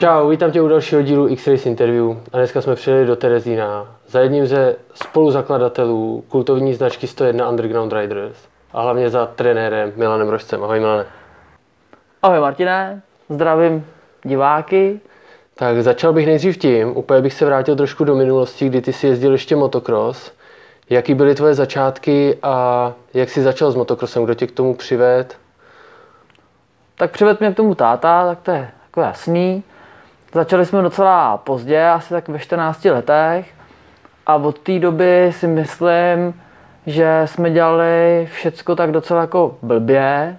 Čau, vítám tě u dalšího dílu X-Race Interview a dneska jsme přijeli do Terezína za jedním ze spoluzakladatelů kultovní značky 101 Underground Riders a hlavně za trenérem Milanem Rožcem. Ahoj Milane. Ahoj Martine, zdravím diváky. Tak začal bych nejdřív tím, úplně bych se vrátil trošku do minulosti, kdy ty si jezdil ještě motocross. Jaký byly tvoje začátky a jak jsi začal s motocrossem, kdo tě k tomu přived? Tak přived mě k tomu táta, tak to je jako jasný. Začali jsme docela pozdě, asi tak ve 14 letech. A od té doby si myslím, že jsme dělali všecko tak docela jako blbě.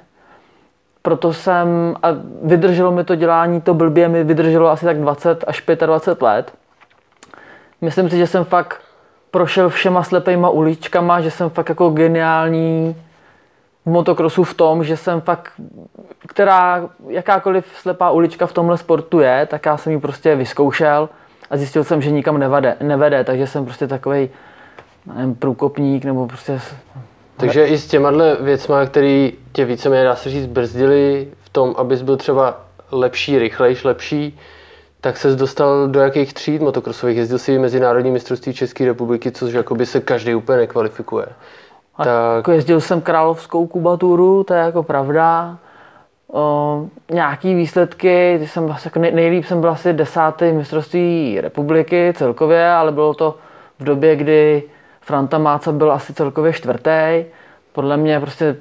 Proto jsem, a vydrželo mi to dělání, to blbě mi vydrželo asi tak 20 až 25 let. Myslím si, že jsem fakt prošel všema slepejma uličkama, že jsem fakt jako geniální v motokrosu v tom, že jsem fakt, která, jakákoliv slepá ulička v tomhle sportu je, tak já jsem ji prostě vyzkoušel a zjistil jsem, že nikam nevede, nevede takže jsem prostě takový průkopník nebo prostě... Takže i s těma věcma, který tě víceméně, dá se říct, brzdili v tom, abys byl třeba lepší, rychlejš, lepší, tak se dostal do jakých tříd motokrosových? Jezdil si mezinárodní mistrovství České republiky, což jakoby se každý úplně nekvalifikuje. A tak... Jako jezdil jsem královskou kubaturu, to je jako pravda. O, nějaký výsledky, ty jsem vlastně, jako nejlíp jsem byl asi desátý mistrovství republiky celkově, ale bylo to v době, kdy Franta Máca byl asi celkově čtvrtý. Podle mě prostě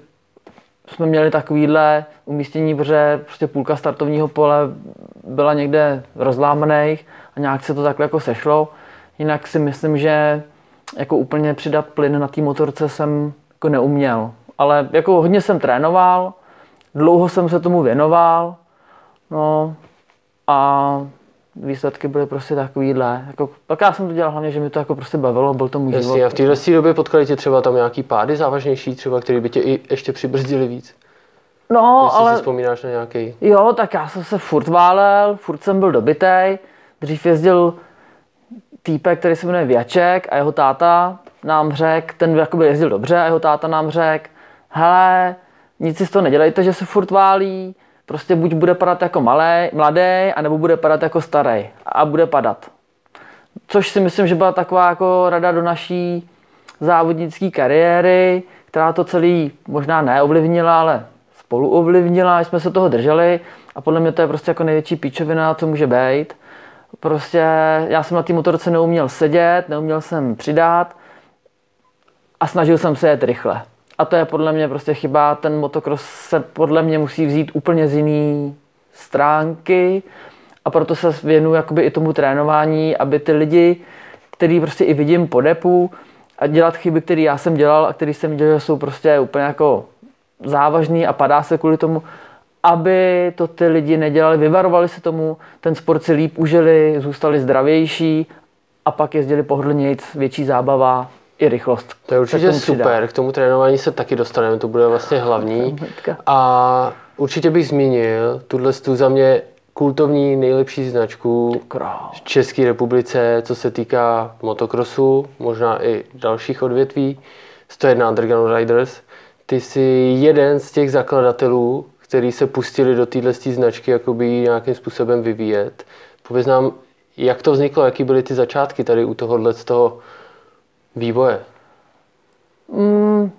jsme měli takovýhle umístění, protože prostě půlka startovního pole byla někde rozlámaných a nějak se to takhle jako sešlo. Jinak si myslím, že jako úplně přidat plyn na té motorce jsem jako neuměl. Ale jako hodně jsem trénoval, dlouho jsem se tomu věnoval, no a výsledky byly prostě takovýhle. Jako, tak já jsem to dělal hlavně, že mi to jako prostě bavilo, byl to můj Jasně, život. a v téhle době potkali tě třeba tam nějaký pády závažnější, třeba, který by tě i ještě přibrzdili víc? No, Jestli ale... si vzpomínáš na nějaký? Jo, tak já jsem se furt válel, furt jsem byl dobitej. Dřív jezdil týpek, který se jmenuje Věček a jeho táta nám řekl, ten jakoby jezdil dobře a jeho táta nám řekl, hele, nic si z toho nedělejte, že se furt válí, prostě buď bude padat jako malý, mladý, anebo bude padat jako starý a bude padat. Což si myslím, že byla taková jako rada do naší závodnické kariéry, která to celý možná neovlivnila, ale spolu ovlivnila, jsme se toho drželi a podle mě to je prostě jako největší píčovina, co může být. Prostě já jsem na té motorce neuměl sedět, neuměl jsem přidat a snažil jsem se jet rychle. A to je podle mě prostě chyba, ten motocross se podle mě musí vzít úplně z jiný stránky a proto se věnuju jakoby i tomu trénování, aby ty lidi, který prostě i vidím po depu a dělat chyby, které já jsem dělal a které jsem dělal, jsou prostě úplně jako závažný a padá se kvůli tomu, aby to ty lidi nedělali, vyvarovali se tomu, ten sport si líp užili, zůstali zdravější a pak jezdili pohodlnějc, větší zábava i rychlost. To je určitě super, k tomu trénování se taky dostaneme, to bude vlastně hlavní. A určitě bych zmínil tuhle tu za mě kultovní nejlepší značku v České republice, co se týká motokrosu, možná i dalších odvětví. 101 Underground Riders. Ty jsi jeden z těch zakladatelů, který se pustili do téhle značky jakoby nějakým způsobem vyvíjet. Pověz nám, jak to vzniklo, jaký byly ty začátky tady u tohohle z toho vývoje? Mm,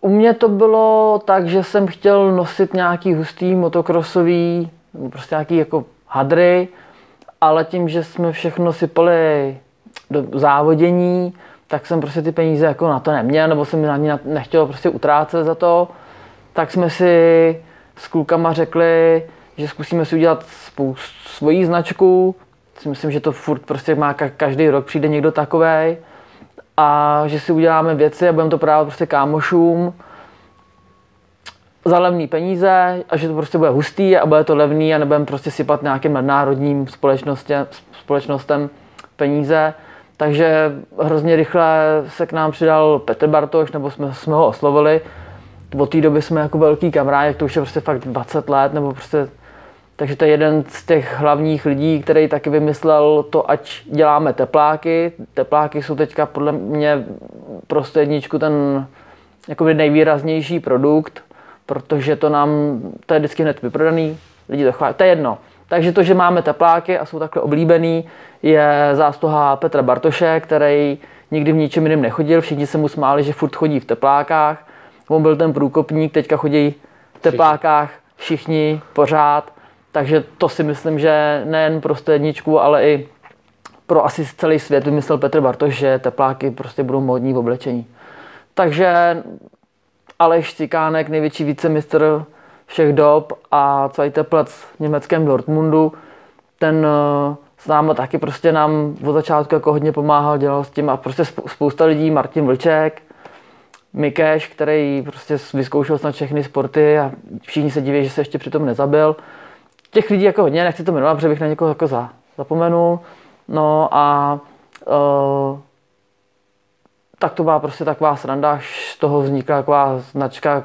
u mě to bylo tak, že jsem chtěl nosit nějaký hustý motokrosový, prostě nějaký jako hadry, ale tím, že jsme všechno sypali do závodění, tak jsem prostě ty peníze jako na to neměl, nebo jsem na ně nechtěl prostě utrácet za to, tak jsme si s klukama řekli, že zkusíme si udělat svoji značku. Myslím, že to furt prostě má každý rok přijde někdo takový a že si uděláme věci a budeme to prodávat prostě kámošům za levný peníze a že to prostě bude hustý a bude to levný a nebudeme prostě sypat nějakým nadnárodním společnostem peníze. Takže hrozně rychle se k nám přidal Petr Bartoš, nebo jsme, jsme ho oslovili. Od té doby jsme jako velký kamarádi, to už je prostě fakt 20 let, nebo prostě takže to je jeden z těch hlavních lidí, který taky vymyslel to, ať děláme tepláky. Tepláky jsou teďka podle mě prostě jedničku ten jakoby nejvýraznější produkt, protože to nám, to je vždycky hned vyprodaný, lidi to chválí, to je jedno. Takže to, že máme tepláky a jsou takhle oblíbený, je zásluha Petra Bartoše, který nikdy v ničem jiném nechodil. Všichni se mu smáli, že furt chodí v teplákách. On byl ten průkopník, teďka chodí v teplákách všichni pořád. Takže to si myslím, že nejen pro středničku, ale i pro asi celý svět vymyslel Petr Bartoš, že tepláky prostě budou módní v oblečení. Takže Aleš Cikánek, největší vícemistr všech dob a celý teplec v německém Dortmundu, ten eh, s námi taky prostě nám od začátku jako hodně pomáhal, dělal s tím a prostě spousta lidí, Martin Vlček, Mikeš, který prostě vyzkoušel snad všechny sporty a všichni se diví, že se ještě přitom nezabil. Těch lidí jako hodně, nechci to jmenovat, protože bych na někoho jako za, zapomenul. No a uh, tak to byla prostě taková sranda, až z toho vznikla taková značka,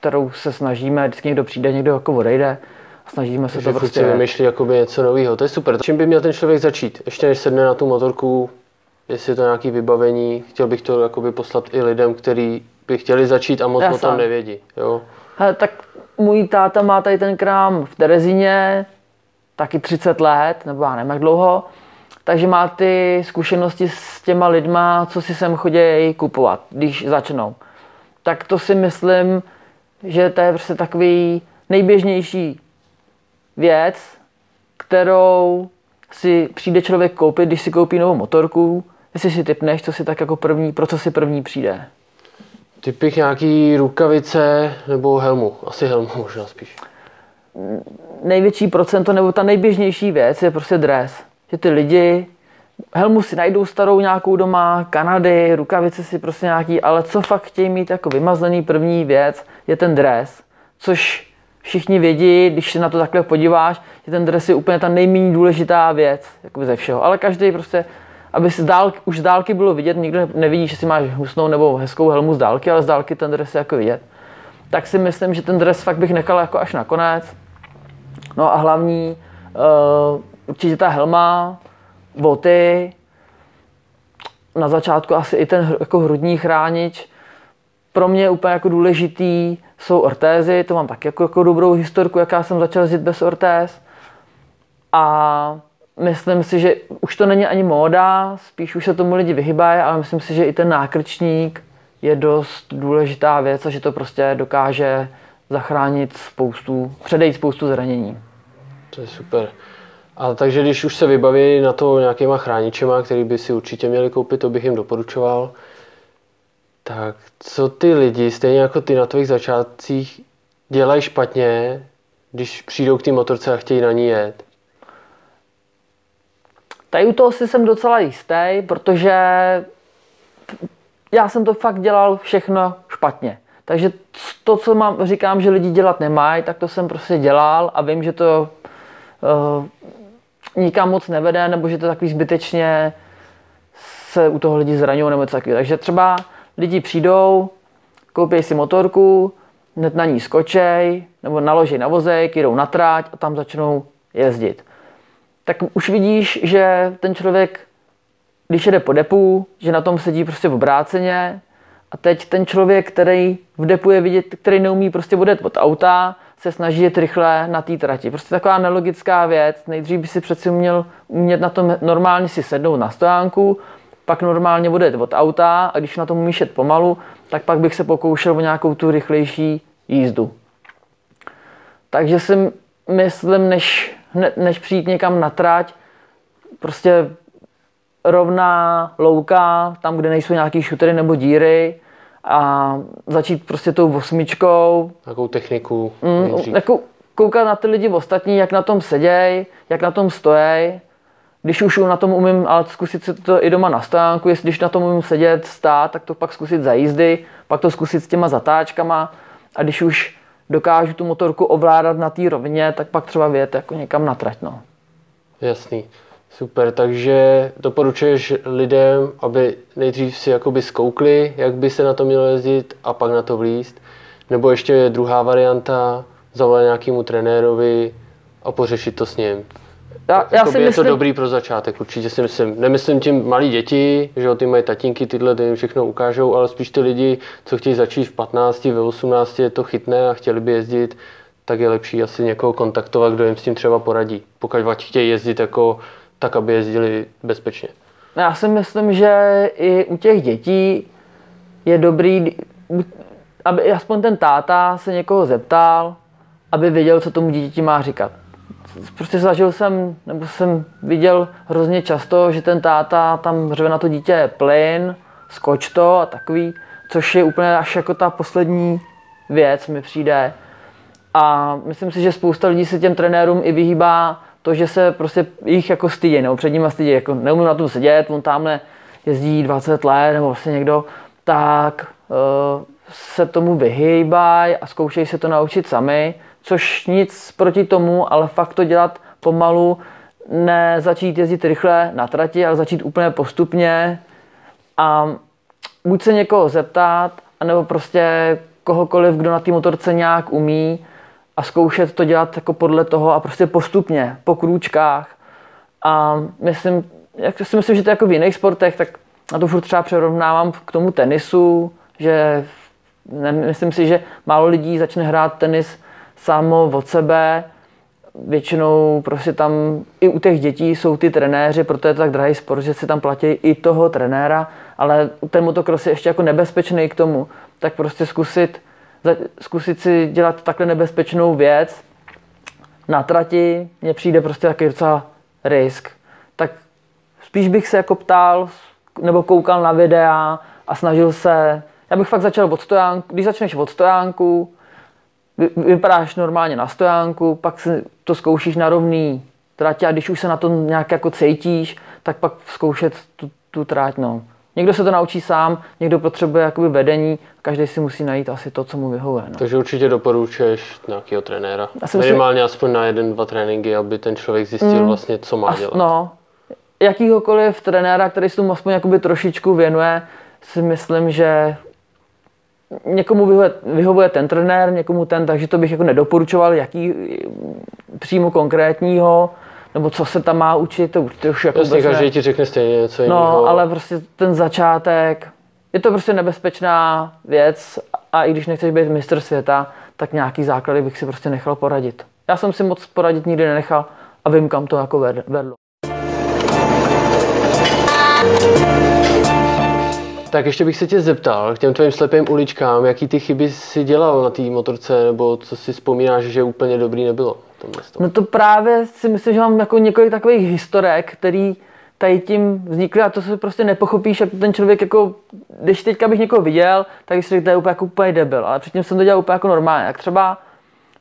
kterou se snažíme, vždycky někdo přijde, někdo jako odejde a snažíme se Takže to prostě... vymýšlí jakoby něco nového, to je super. Čím by měl ten člověk začít? Ještě než sedne na tu motorku, jestli je to nějaké vybavení, chtěl bych to jakoby poslat i lidem, kteří by chtěli začít a moc Já o tom nevědí. Jo? Hele, tak můj táta má tady ten krám v Terezíně, taky 30 let, nebo já nevím jak dlouho, takže má ty zkušenosti s těma lidma, co si sem chodí kupovat, když začnou. Tak to si myslím, že to je prostě takový nejběžnější věc, kterou si přijde člověk koupit, když si koupí novou motorku, jestli si typneš, co si tak jako první, pro co si první přijde. Typich nějaký rukavice nebo helmu. Asi helmu možná spíš. Největší procento nebo ta nejběžnější věc je prostě dres. Že ty lidi helmu si najdou starou nějakou doma, Kanady, rukavice si prostě nějaký, ale co fakt chtějí mít jako vymazlený první věc, je ten dres. Což všichni vědí, když se na to takhle podíváš, že ten dres je úplně ta nejméně důležitá věc jakoby ze všeho. Ale každý prostě, aby si z dálky, už z dálky bylo vidět, nikdo nevidí, že si máš husnou nebo hezkou helmu z dálky, ale z dálky ten dres je jako vidět. Tak si myslím, že ten dres fakt bych nechal jako až nakonec. No a hlavní, uh, určitě ta helma, boty, na začátku asi i ten jako hrudní chránič. Pro mě úplně jako důležitý jsou ortézy, to mám taky jako, jako dobrou historku, jaká jsem začal jezdit bez ortéz. A myslím si, že už to není ani móda, spíš už se tomu lidi vyhybají, ale myslím si, že i ten nákrčník je dost důležitá věc a že to prostě dokáže zachránit spoustu, předejít spoustu zranění. To je super. A takže když už se vybaví na to nějakýma chráničema, který by si určitě měli koupit, to bych jim doporučoval. Tak co ty lidi, stejně jako ty na tvých začátcích, dělají špatně, když přijdou k té motorce a chtějí na ní jet? Tady u toho si jsem docela jistý, protože já jsem to fakt dělal všechno špatně. Takže to, co mám, říkám, že lidi dělat nemají, tak to jsem prostě dělal a vím, že to uh, nikam moc nevede, nebo že to takový zbytečně se u toho lidi zraňují nebo takového. Takže třeba lidi přijdou, koupí si motorku, hned na ní skočej, nebo naloží na vozek, jdou na tráť a tam začnou jezdit. Tak už vidíš, že ten člověk, když jede po depu, že na tom sedí prostě v obráceně a teď ten člověk, který v depu je vidět, který neumí prostě odjet od auta, se snaží jet rychle na té trati. Prostě taková nelogická věc. Nejdřív by si přeci měl umět na tom normálně si sednout na stojánku, pak normálně odjet od auta a když na tom umíš jet pomalu, tak pak bych se pokoušel o nějakou tu rychlejší jízdu. Takže si myslím, než, než přijít někam na trať, prostě rovná louka, tam, kde nejsou nějaký šutery nebo díry, a začít prostě tou osmičkou. Jakou techniku? Mm, jako koukat na ty lidi ostatní, jak na tom seděj, jak na tom stojí. Když už na tom umím, ale zkusit si to i doma na stánku, jestli když na tom umím sedět, stát, tak to pak zkusit za jízdy, pak to zkusit s těma zatáčkama a když už dokážu tu motorku ovládat na té rovině, tak pak třeba vyjet jako někam na trať. No. Jasný. Super, takže doporučuješ lidem, aby nejdřív si jakoby zkoukli, jak by se na to mělo jezdit a pak na to vlíst. Nebo ještě je druhá varianta, zavolat nějakému trenérovi a pořešit to s ním. Já, já si je myslím... to dobrý pro začátek, určitě si myslím. Nemyslím tím malí děti, že ty mají tatínky, tyhle ty jim všechno ukážou, ale spíš ty lidi, co chtějí začít v 15, ve 18, je to chytné a chtěli by jezdit, tak je lepší asi někoho kontaktovat, kdo jim s tím třeba poradí. Pokud chtějí jezdit jako tak, aby jezdili bezpečně. Já si myslím, že i u těch dětí je dobrý, aby aspoň ten táta se někoho zeptal, aby věděl, co tomu dítěti má říkat. Prostě zažil jsem, nebo jsem viděl hrozně často, že ten táta tam řve na to dítě plyn, skoč to a takový, což je úplně až jako ta poslední věc mi přijde. A myslím si, že spousta lidí se těm trenérům i vyhýbá to, že se prostě jich jako stydí, nebo před nimi stydí, jako neumím na tom sedět, on tamhle jezdí 20 let, nebo vlastně někdo, tak uh, se tomu vyhýbají a zkoušejí se to naučit sami, což nic proti tomu, ale fakt to dělat pomalu, ne začít jezdit rychle na trati, ale začít úplně postupně a buď se někoho zeptat, anebo prostě kohokoliv, kdo na té motorce nějak umí a zkoušet to dělat jako podle toho a prostě postupně, po krůčkách. A myslím, jak si myslím, že to je jako v jiných sportech, tak na to furt třeba přerovnávám k tomu tenisu, že myslím si, že málo lidí začne hrát tenis samo od sebe. Většinou prostě tam i u těch dětí jsou ty trenéři, proto je to tak drahý sport, že si tam platí i toho trenéra, ale ten motocross je ještě jako nebezpečný k tomu. Tak prostě zkusit, zkusit si dělat takhle nebezpečnou věc na trati, mně přijde prostě taky docela risk. Tak spíš bych se jako ptal nebo koukal na videa a snažil se já bych fakt začal od stojánku. Když začneš od stojánku, vypadáš normálně na stojánku, pak si to zkoušíš na rovný trati a když už se na tom nějak jako cítíš, tak pak zkoušet tu, tu trať. No. Někdo se to naučí sám, někdo potřebuje jakoby vedení, každý si musí najít asi to, co mu vyhovuje. No. Takže určitě doporučuješ nějakého trenéra. Minimálně myslím... aspoň na jeden, dva tréninky, aby ten člověk zjistil mm, vlastně, co má dělat. No, jakýhokoliv trenéra, který se tomu aspoň jakoby trošičku věnuje, si myslím, že někomu vyhovuje, vyhovuje ten trenér, někomu ten, takže to bych jako nedoporučoval, jaký přímo konkrétního, nebo co se tam má učit, to, to už jako Jasně, každý ti řekne stejně něco No, jiného. ale prostě ten začátek, je to prostě nebezpečná věc a i když nechceš být mistr světa, tak nějaký základy bych si prostě nechal poradit. Já jsem si moc poradit nikdy nenechal a vím, kam to jako vedlo. Tak ještě bych se tě zeptal k těm tvým slepým uličkám, jaký ty chyby si dělal na té motorce, nebo co si vzpomínáš, že úplně dobrý nebylo? No to právě si myslím, že mám jako několik takových historek, který tady tím vznikly a to se prostě nepochopíš, jak ten člověk jako, když teďka bych někoho viděl, tak si to je úplně jako úplně debil, ale předtím jsem to dělal úplně jako normálně. Jak třeba,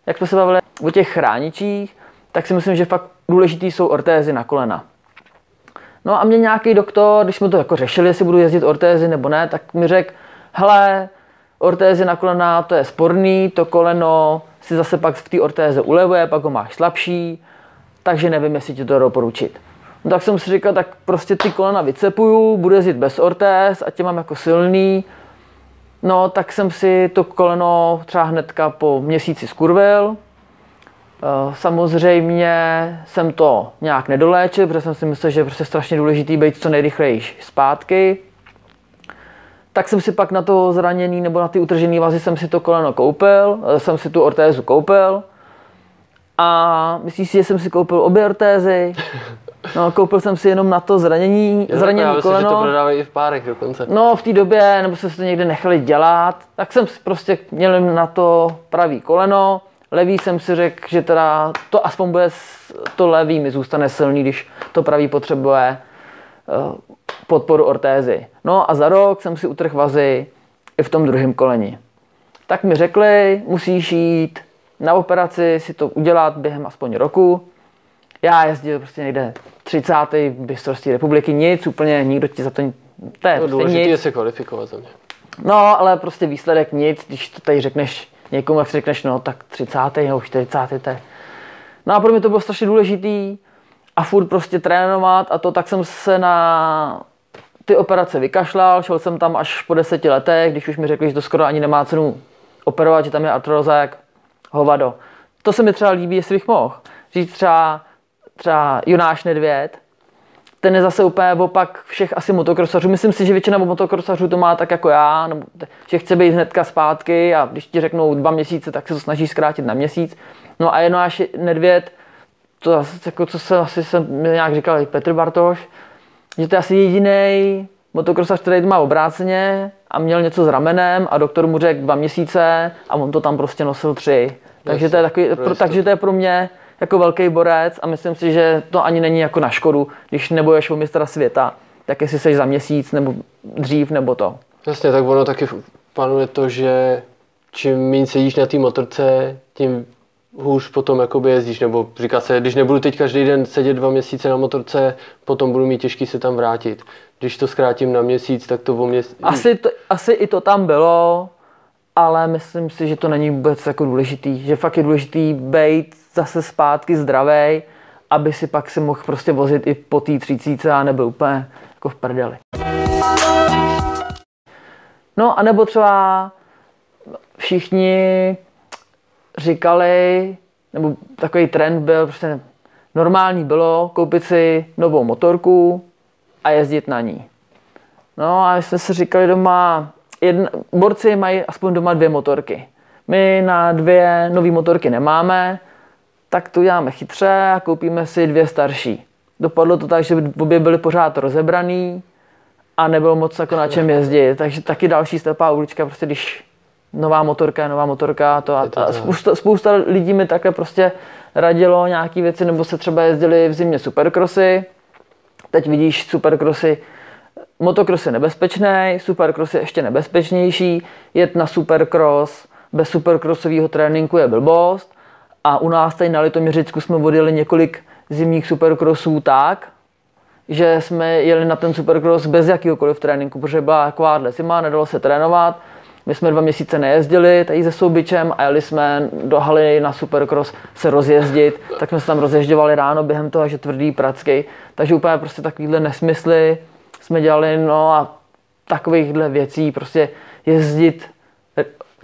jak jsme se bavili o těch chráničích, tak si myslím, že fakt důležitý jsou ortézy na kolena. No a mě nějaký doktor, když jsme to jako řešili, jestli budu jezdit ortézy nebo ne, tak mi řekl, hele, ortézy na kolena, to je sporný, to koleno si zase pak v té ortéze ulevuje, pak ho máš slabší, takže nevím, jestli ti to doporučit. No, tak jsem si říkal, tak prostě ty kolena vycepuju, budu jezdit bez ortéz a tě mám jako silný. No, tak jsem si to koleno třeba hnedka po měsíci skurvil, samozřejmě jsem to nějak nedoléčil, protože jsem si myslel, že je prostě strašně důležitý být co nejrychleji zpátky. Tak jsem si pak na to zraněný nebo na ty utržené vazy jsem si to koleno koupil, eh, jsem si tu ortézu koupil. A myslíš si, že jsem si koupil obě ortézy? No, koupil jsem si jenom na to zranění, jo, zraněný já koleno. Myslím, že to prodávají i v párech dokonce. No, v té době, nebo jsme si to někde nechali dělat, tak jsem si prostě měl na to pravý koleno Levý jsem si řekl, že teda to aspoň bude, to levý mi zůstane silný, když to pravý potřebuje eh, podporu ortézy. No a za rok jsem si utrhl vazy i v tom druhém koleni. Tak mi řekli, musíš jít na operaci, si to udělat během aspoň roku. Já jezdil prostě někde 30. mistrovství republiky, nic, úplně nikdo ti za to, to je no, prostě nic. je se kvalifikovat za mě. No, ale prostě výsledek nic, když to tady řekneš někomu, jak si řekneš, no tak 30. nebo 40. To je. No a pro mě to bylo strašně důležitý a furt prostě trénovat a to, tak jsem se na ty operace vykašlal, šel jsem tam až po deseti letech, když už mi řekli, že to skoro ani nemá cenu operovat, že tam je artroza jak hovado. To se mi třeba líbí, jestli bych mohl. Říct třeba, třeba Jonáš Nedvěd, ten je zase úplně opak všech asi motokrosařů. Myslím si, že většina motokrosařů to má tak jako já, nebo že chce být hnedka zpátky a když ti řeknou dva měsíce, tak se to snaží zkrátit na měsíc. No a Jonáš Nedvěd, to jako, co se asi jsem nějak říkal i Petr Bartoš, že to je asi jediný motokrosař, který to má obráceně a měl něco s ramenem a doktor mu řekl dva měsíce a on to tam prostě nosil tři. Takže to je, takový, pro, takže to je pro mě jako velký borec a myslím si, že to ani není jako na škodu, když neboješ o mistra světa, tak jestli seš za měsíc nebo dřív nebo to. Jasně, tak ono taky panuje to, že čím méně sedíš na té motorce, tím hůř potom jakoby jezdíš, nebo říká se, když nebudu teď každý den sedět dva měsíce na motorce, potom budu mít těžký se tam vrátit. Když to zkrátím na měsíc, tak to o měsíc... Asi, to, asi i to tam bylo, ale myslím si, že to není vůbec jako důležitý. Že fakt je důležitý být zase zpátky zdravý, aby si pak si mohl prostě vozit i po té třicíce a nebyl úplně jako v prdeli. No a nebo třeba všichni říkali, nebo takový trend byl, prostě normální bylo koupit si novou motorku a jezdit na ní. No a my jsme si říkali doma, jedna, borci mají aspoň doma dvě motorky. My na dvě nové motorky nemáme, tak to uděláme chytře a koupíme si dvě starší. Dopadlo to tak, že obě byly pořád rozebraný a nebylo moc jako na čem jezdit, takže taky další slepá ulička, prostě když nová motorka, nová motorka to a, a spousta, spousta lidí mi takhle prostě radilo nějaké věci, nebo se třeba jezdili v zimě superkrosy. Teď vidíš superkrosy, motocross je nebezpečný, supercross je ještě nebezpečnější, jet na supercross bez supercrossového tréninku je blbost a u nás tady na Litoměřicku jsme odjeli několik zimních supercrossů tak, že jsme jeli na ten supercross bez jakýhokoliv tréninku, protože byla takováhle zima, nedalo se trénovat, my jsme dva měsíce nejezdili tady se soubičem a jeli jsme do haly na Supercross se rozjezdit, tak jsme se tam rozježďovali ráno během toho, že tvrdý pracky. Takže úplně prostě takovýhle nesmysly jsme dělali, no a takovýchhle věcí, prostě jezdit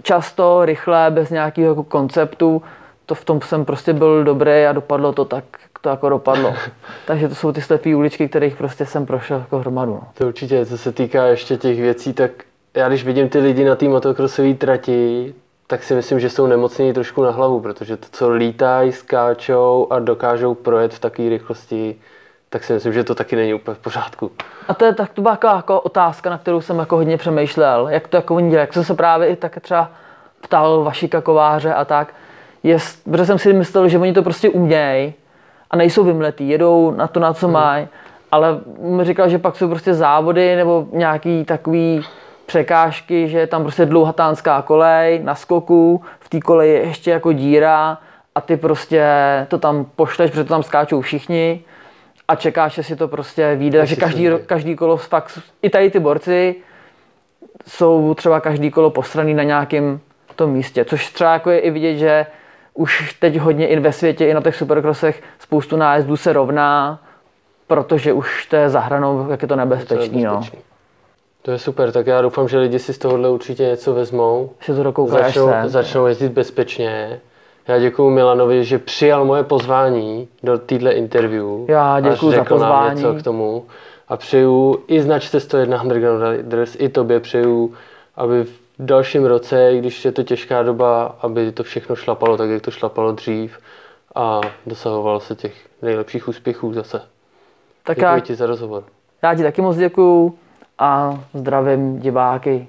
často, rychle, bez nějakého jako konceptu, to v tom jsem prostě byl dobrý a dopadlo to tak, to jako dopadlo. Takže to jsou ty slepé uličky, kterých prostě jsem prošel jako hromadu. No. To určitě, co se týká ještě těch věcí, tak já když vidím ty lidi na té motokrosové trati, tak si myslím, že jsou nemocní trošku na hlavu, protože to, co lítají, skáčou a dokážou projet v takové rychlosti, tak si myslím, že to taky není úplně v pořádku. A to je tak to byla jako, jako otázka, na kterou jsem jako hodně přemýšlel, jak to jako oni dělají. Jak jsem se právě i tak třeba ptal Vašika Kováře a tak, jest, protože jsem si myslel, že oni to prostě umějí a nejsou vymletí, jedou na to, na co hmm. mají, ale mi říkal, že pak jsou prostě závody nebo nějaký takový překážky, že je tam prostě dlouhatánská kolej na skoku, v té koleji je ještě jako díra a ty prostě to tam pošleš, protože to tam skáčou všichni a čekáš, že si to prostě vyjde. Takže každý, každý kolo fakt, i tady ty borci jsou třeba každý kolo postraný na nějakém tom místě, což třeba jako je i vidět, že už teď hodně i ve světě, i na těch supercrossech spoustu nájezdů se rovná, protože už to je za hranou, jak je to nebezpečný. No. To je super, tak já doufám, že lidi si z tohohle určitě něco vezmou. Si to dokoukají, začnou, začnou jezdit bezpečně. Já děkuji Milanovi, že přijal moje pozvání do téhle interview. Já děkuji za pozvání. něco k tomu. A přeju i značce 101 Underground Riders, i tobě přeju, aby dalším roce, i když je to těžká doba, aby to všechno šlapalo tak, jak to šlapalo dřív a dosahovalo se těch nejlepších úspěchů zase. Tak děkuji já, ti za rozhovor. Já ti taky moc děkuju a zdravím diváky